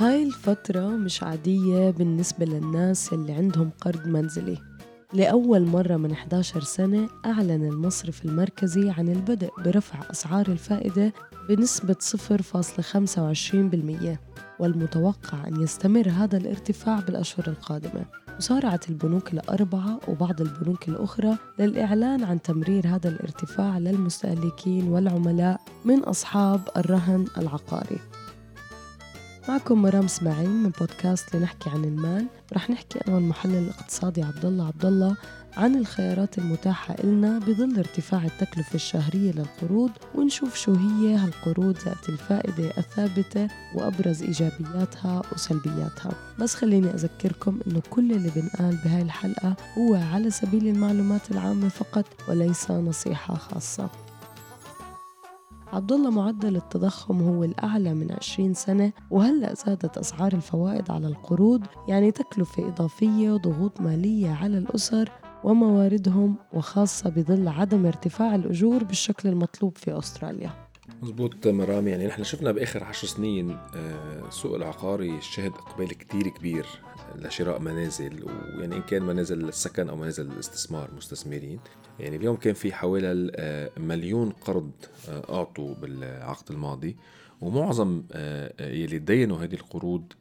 هاي الفترة مش عادية بالنسبة للناس اللي عندهم قرض منزلي. لأول مرة من 11 سنة أعلن المصرف المركزي عن البدء برفع أسعار الفائدة بنسبة 0.25% والمتوقع أن يستمر هذا الارتفاع بالأشهر القادمة. وسارعت البنوك الأربعة وبعض البنوك الأخرى للإعلان عن تمرير هذا الارتفاع للمستهلكين والعملاء من أصحاب الرهن العقاري. معكم مرام إسماعيل من بودكاست لنحكي عن المال. رح نحكي أنا والمحلل الاقتصادي عبد الله عبد الله عن الخيارات المتاحة إلنا بظل ارتفاع التكلفة الشهرية للقروض ونشوف شو هي هالقروض ذات الفائدة الثابتة وأبرز إيجابياتها وسلبياتها. بس خليني أذكركم إنه كل اللي بنقال بهاي الحلقة هو على سبيل المعلومات العامة فقط وليس نصيحة خاصة. عبد الله معدل التضخم هو الأعلى من 20 سنة وهلأ زادت أسعار الفوائد على القروض يعني تكلفة إضافية وضغوط مالية على الأسر ومواردهم وخاصة بظل عدم ارتفاع الأجور بالشكل المطلوب في أستراليا. مزبوط مرام. يعني نحن شفنا بآخر عشر سنين آه، السوق العقاري شهد إقبال كتير كبير لشراء منازل ويعني إن كان منازل السكن أو منازل الاستثمار مستثمرين. يعني اليوم كان في حوالي آه، مليون قرض آه، أعطوا بالعقد الماضي. ومعظم يلي تدينوا هذه القروض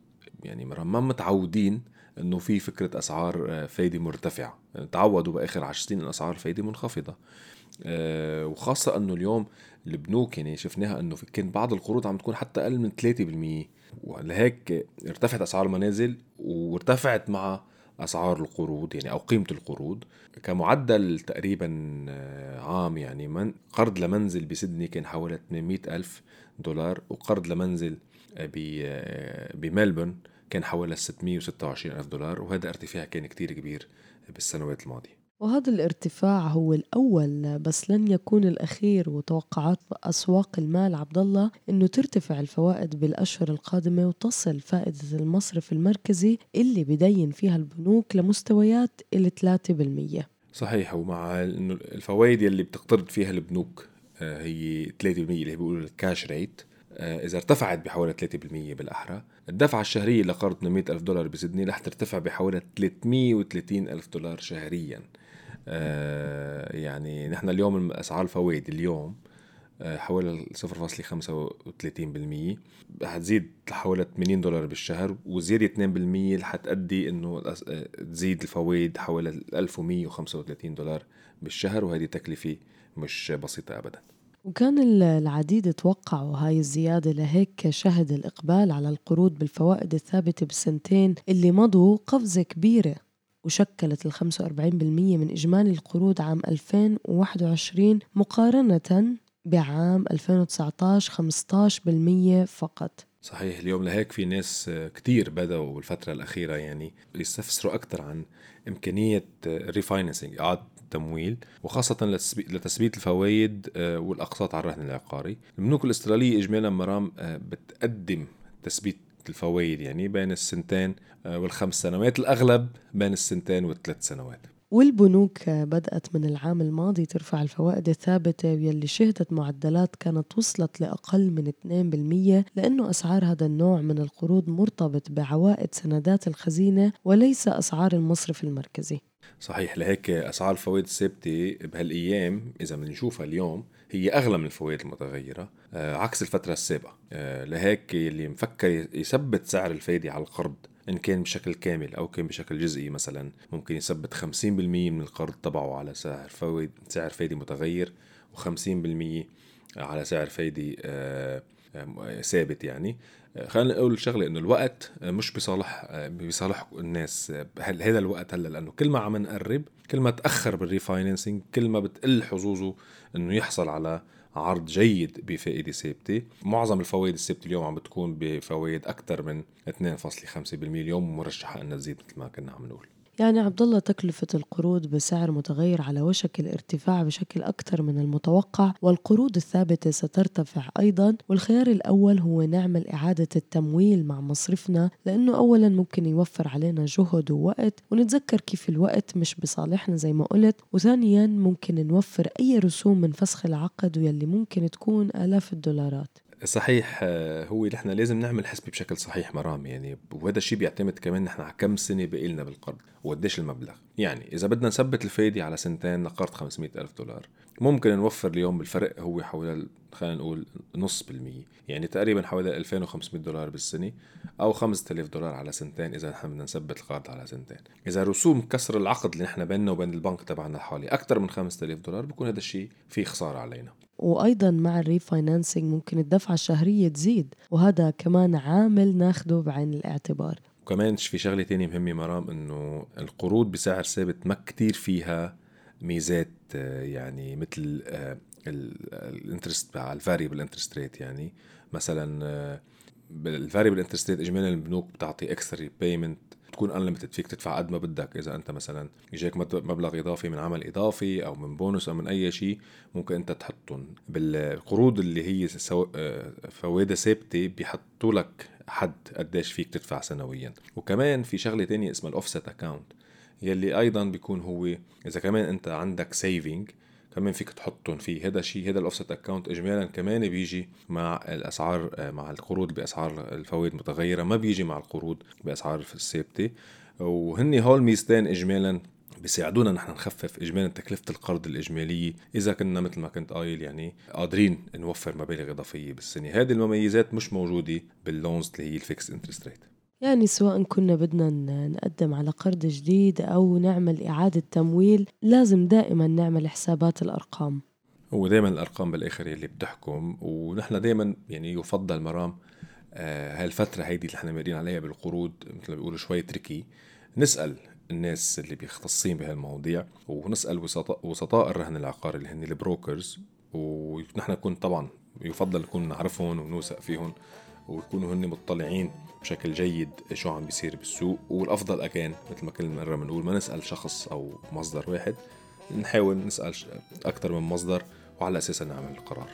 يعني مرام ما متعودين إنه في فكرة أسعار فايدة مرتفعة. تعودوا بآخر عشر سنين أسعار الفايدة منخفضة. وخاصة إنه اليوم البنوك يعني شفناها إنه كان بعض القروض عم تكون حتى أقل من 3% ولهيك ارتفعت أسعار المنازل وارتفعت مع أسعار القروض يعني أو قيمة القروض. كمعدل تقريبا آه، عام يعني من قرض لمنزل بسدني كان حوالي 800 ألف دولار وقرض لمنزل آه، آه، بملبون. كان حوالي 626 ألف دولار وهذا ارتفاع كان كتير كبير بالسنوات الماضية. وهذا الارتفاع هو الأول بس لن يكون الأخير وتوقعات أسواق المال عبد الله إنه ترتفع الفوائد بالأشهر القادمة وتصل فائدة المصرف المركزي اللي بدين فيها البنوك لمستويات ال 3% صحيح ومع إنه الفوائد اللي بتقترض فيها البنوك آه، هي 3% اللي بيقولوا الكاش ريت إذا ارتفعت بحوالي 3% بالأحرى الدفعة الشهرية لقرض 800 ألف دولار بسدني رح ترتفع بحوالي 330 ألف دولار شهريا. آه، يعني نحن اليوم أسعار الفوائد اليوم آه، حوالي 0.35% حتزيد حوالي 80 دولار بالشهر وزيادة 2% حتأدي إنه آه، تزيد الفوائد حوالي 1135 دولار بالشهر وهذه تكلفة مش بسيطة ابدا. وكان العديد توقعوا هاي الزيادة لهيك شهد الإقبال على القروض بالفوائد الثابتة بالسنتين اللي مضوا قفزة كبيرة وشكلت ال 45% من إجمالي القروض عام 2021 مقارنة بعام 2019 15% فقط. صحيح اليوم لهيك في ناس كتير بدأوا بالفترة الأخيرة يعني يستفسروا أكثر عن إمكانية ريفاينانسينج إعادة تمويل وخاصة لتثبيت الفوائد آه، والأقساط على الرهن العقاري. البنوك الأسترالية إجمالا مرام آه، بتقدم تثبيت الفوائد يعني بين السنتين آه، والخمس سنوات الأغلب بين السنتين والثلاث سنوات. والبنوك بدأت من العام الماضي ترفع الفوائد الثابتة يلي شهدت معدلات كانت وصلت لأقل من 2% لأنه أسعار هذا النوع من القروض مرتبط بعوائد سندات الخزينة وليس أسعار المصرف المركزي. صحيح لهيك أسعار الفوائد الثابتة بهالأيام إذا بنشوفها اليوم هي أغلى من الفوائد المتغيرة آه، عكس الفترة السابقة آه، لهيك اللي مفكر يثبت سعر الفايدة على القرض إن كان بشكل كامل أو كان بشكل جزئي مثلا ممكن يثبت 50% من القرض تبعه على سعر فوائد سعر فايدة متغير و50% على سعر فايدة آه، ثابت يعني. خلينا نقول شغله إنه الوقت مش بصالح بصالح الناس. هذا الوقت هلأ لأنه كل ما عم نقرب كل ما تأخر بالريفاينانسينج كل ما بتقل حظوظه إنه يحصل على عرض جيد بفائدة ثابتة. معظم الفوائد الثابتة اليوم عم بتكون بفوائد أكثر من 2.5% اليوم مرشحة إنها تزيد مثل ما كنا عم نقول. يعني عبد الله تكلفة القروض بسعر متغير على وشك الارتفاع بشكل أكثر من المتوقع والقروض الثابتة سترتفع أيضا والخيار الأول هو نعمل إعادة التمويل مع مصرفنا لأنه أولا ممكن يوفر علينا جهد ووقت ونتذكر كيف الوقت مش بصالحنا زي ما قلت وثانيا ممكن نوفر أي رسوم من فسخ العقد واللي ممكن تكون آلاف الدولارات. صحيح آه، هو نحن لازم نعمل حسبة بشكل صحيح مرام. يعني وهذا الشيء بيعتمد كمان نحن على كم سنة بقي لنا بالقرض وقديش المبلغ. يعني إذا بدنا نثبت الفايدة على سنتين لقرض 500 ألف دولار. ممكن نوفر اليوم بالفرق هو حوالي خلينا نقول نص بالمية. يعني تقريبا حوالي 2500 دولار بالسنة أو 5000 دولار على سنتين إذا نحن بدنا نثبت القرض على سنتين. إذا رسوم كسر العقد اللي نحن بيننا وبين البنك تبعنا الحالي أكثر من 5000 دولار بكون هذا الشيء في خسارة علينا. وأيضا مع ال refinancing ممكن الدفعة الشهرية تزيد وهذا كمان عامل ناخده بعين الاعتبار. وكمان في شغلة تانية مهمة مرام إنه القروض بسعر ثابت ما كتير فيها ميزات آه، يعني مثل ال interest على ال variable interest rate يعني. مثلا ال variable interest rate اجمالا البنوك بتعطي extra payment تكون unlimited فيك تدفع قد ما بدك. إذا أنت مثلا اجاك مبلغ إضافي من عمل إضافي أو من بونص أو من أي شيء ممكن أنت تحطهم. بالقروض اللي هي آه، فوائدها ثابتة بيحطوا لك حد قديش فيك تدفع سنويا. وكمان في شغلة تانية اسمها ال offset account يلي أيضا بيكون هو إذا كمان أنت عندك saving كمان فيك تحطهم فيه. هذا شيء هذا ال offset account اجمالا كمان بيجي مع الأسعار آه، مع القروض بأسعار الفوائد متغيرة. ما بيجي مع القروض بأسعار الثابتة. وهن هول ميزتين اجمالا بيساعدونا نحن نخفف اجمالا تكلفة القرض الإجمالية. إذا كنا مثل ما كنت قايل يعني قادرين نوفر مبالغ إضافية بالسنة. هذه المميزات مش موجودة بال loans اللي هي ال fixed interest rate. يعني سواء كنا بدنا نقدم على قرض جديد أو نعمل إعادة تمويل لازم دائما نعمل حسابات الأرقام. هو دائما الأرقام بالآخر اللي بتحكم ونحن دائما يعني يفضل مرام آه هالفترة هيدي اللي إحنا مارين عليها بالقروض مثل ما بيقولوا شوي tricky نسأل الناس اللي بيختصين بهالمواضيع ونسأل وسطاء, وسطاء الرهن العقاري اللي هن البروكرز ونحن نكون طبعا يفضل نكون نعرفهم ونوثق فيهم. ويكونوا هن مطلعين بشكل جيد شو عم بيصير بالسوق. والأفضل اكان مثل ما كل مرة بنقول ما نسأل شخص أو مصدر واحد نحاول نسأل أكثر من مصدر وعلى اساسها نعمل القرار.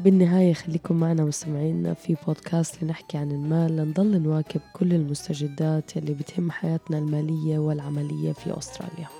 بالنهاية خليكم معنا مستمعينا في بودكاست لنحكي عن المال. لنضل نواكب كل المستجدات اللي بتهم حياتنا المالية والعملية في أستراليا.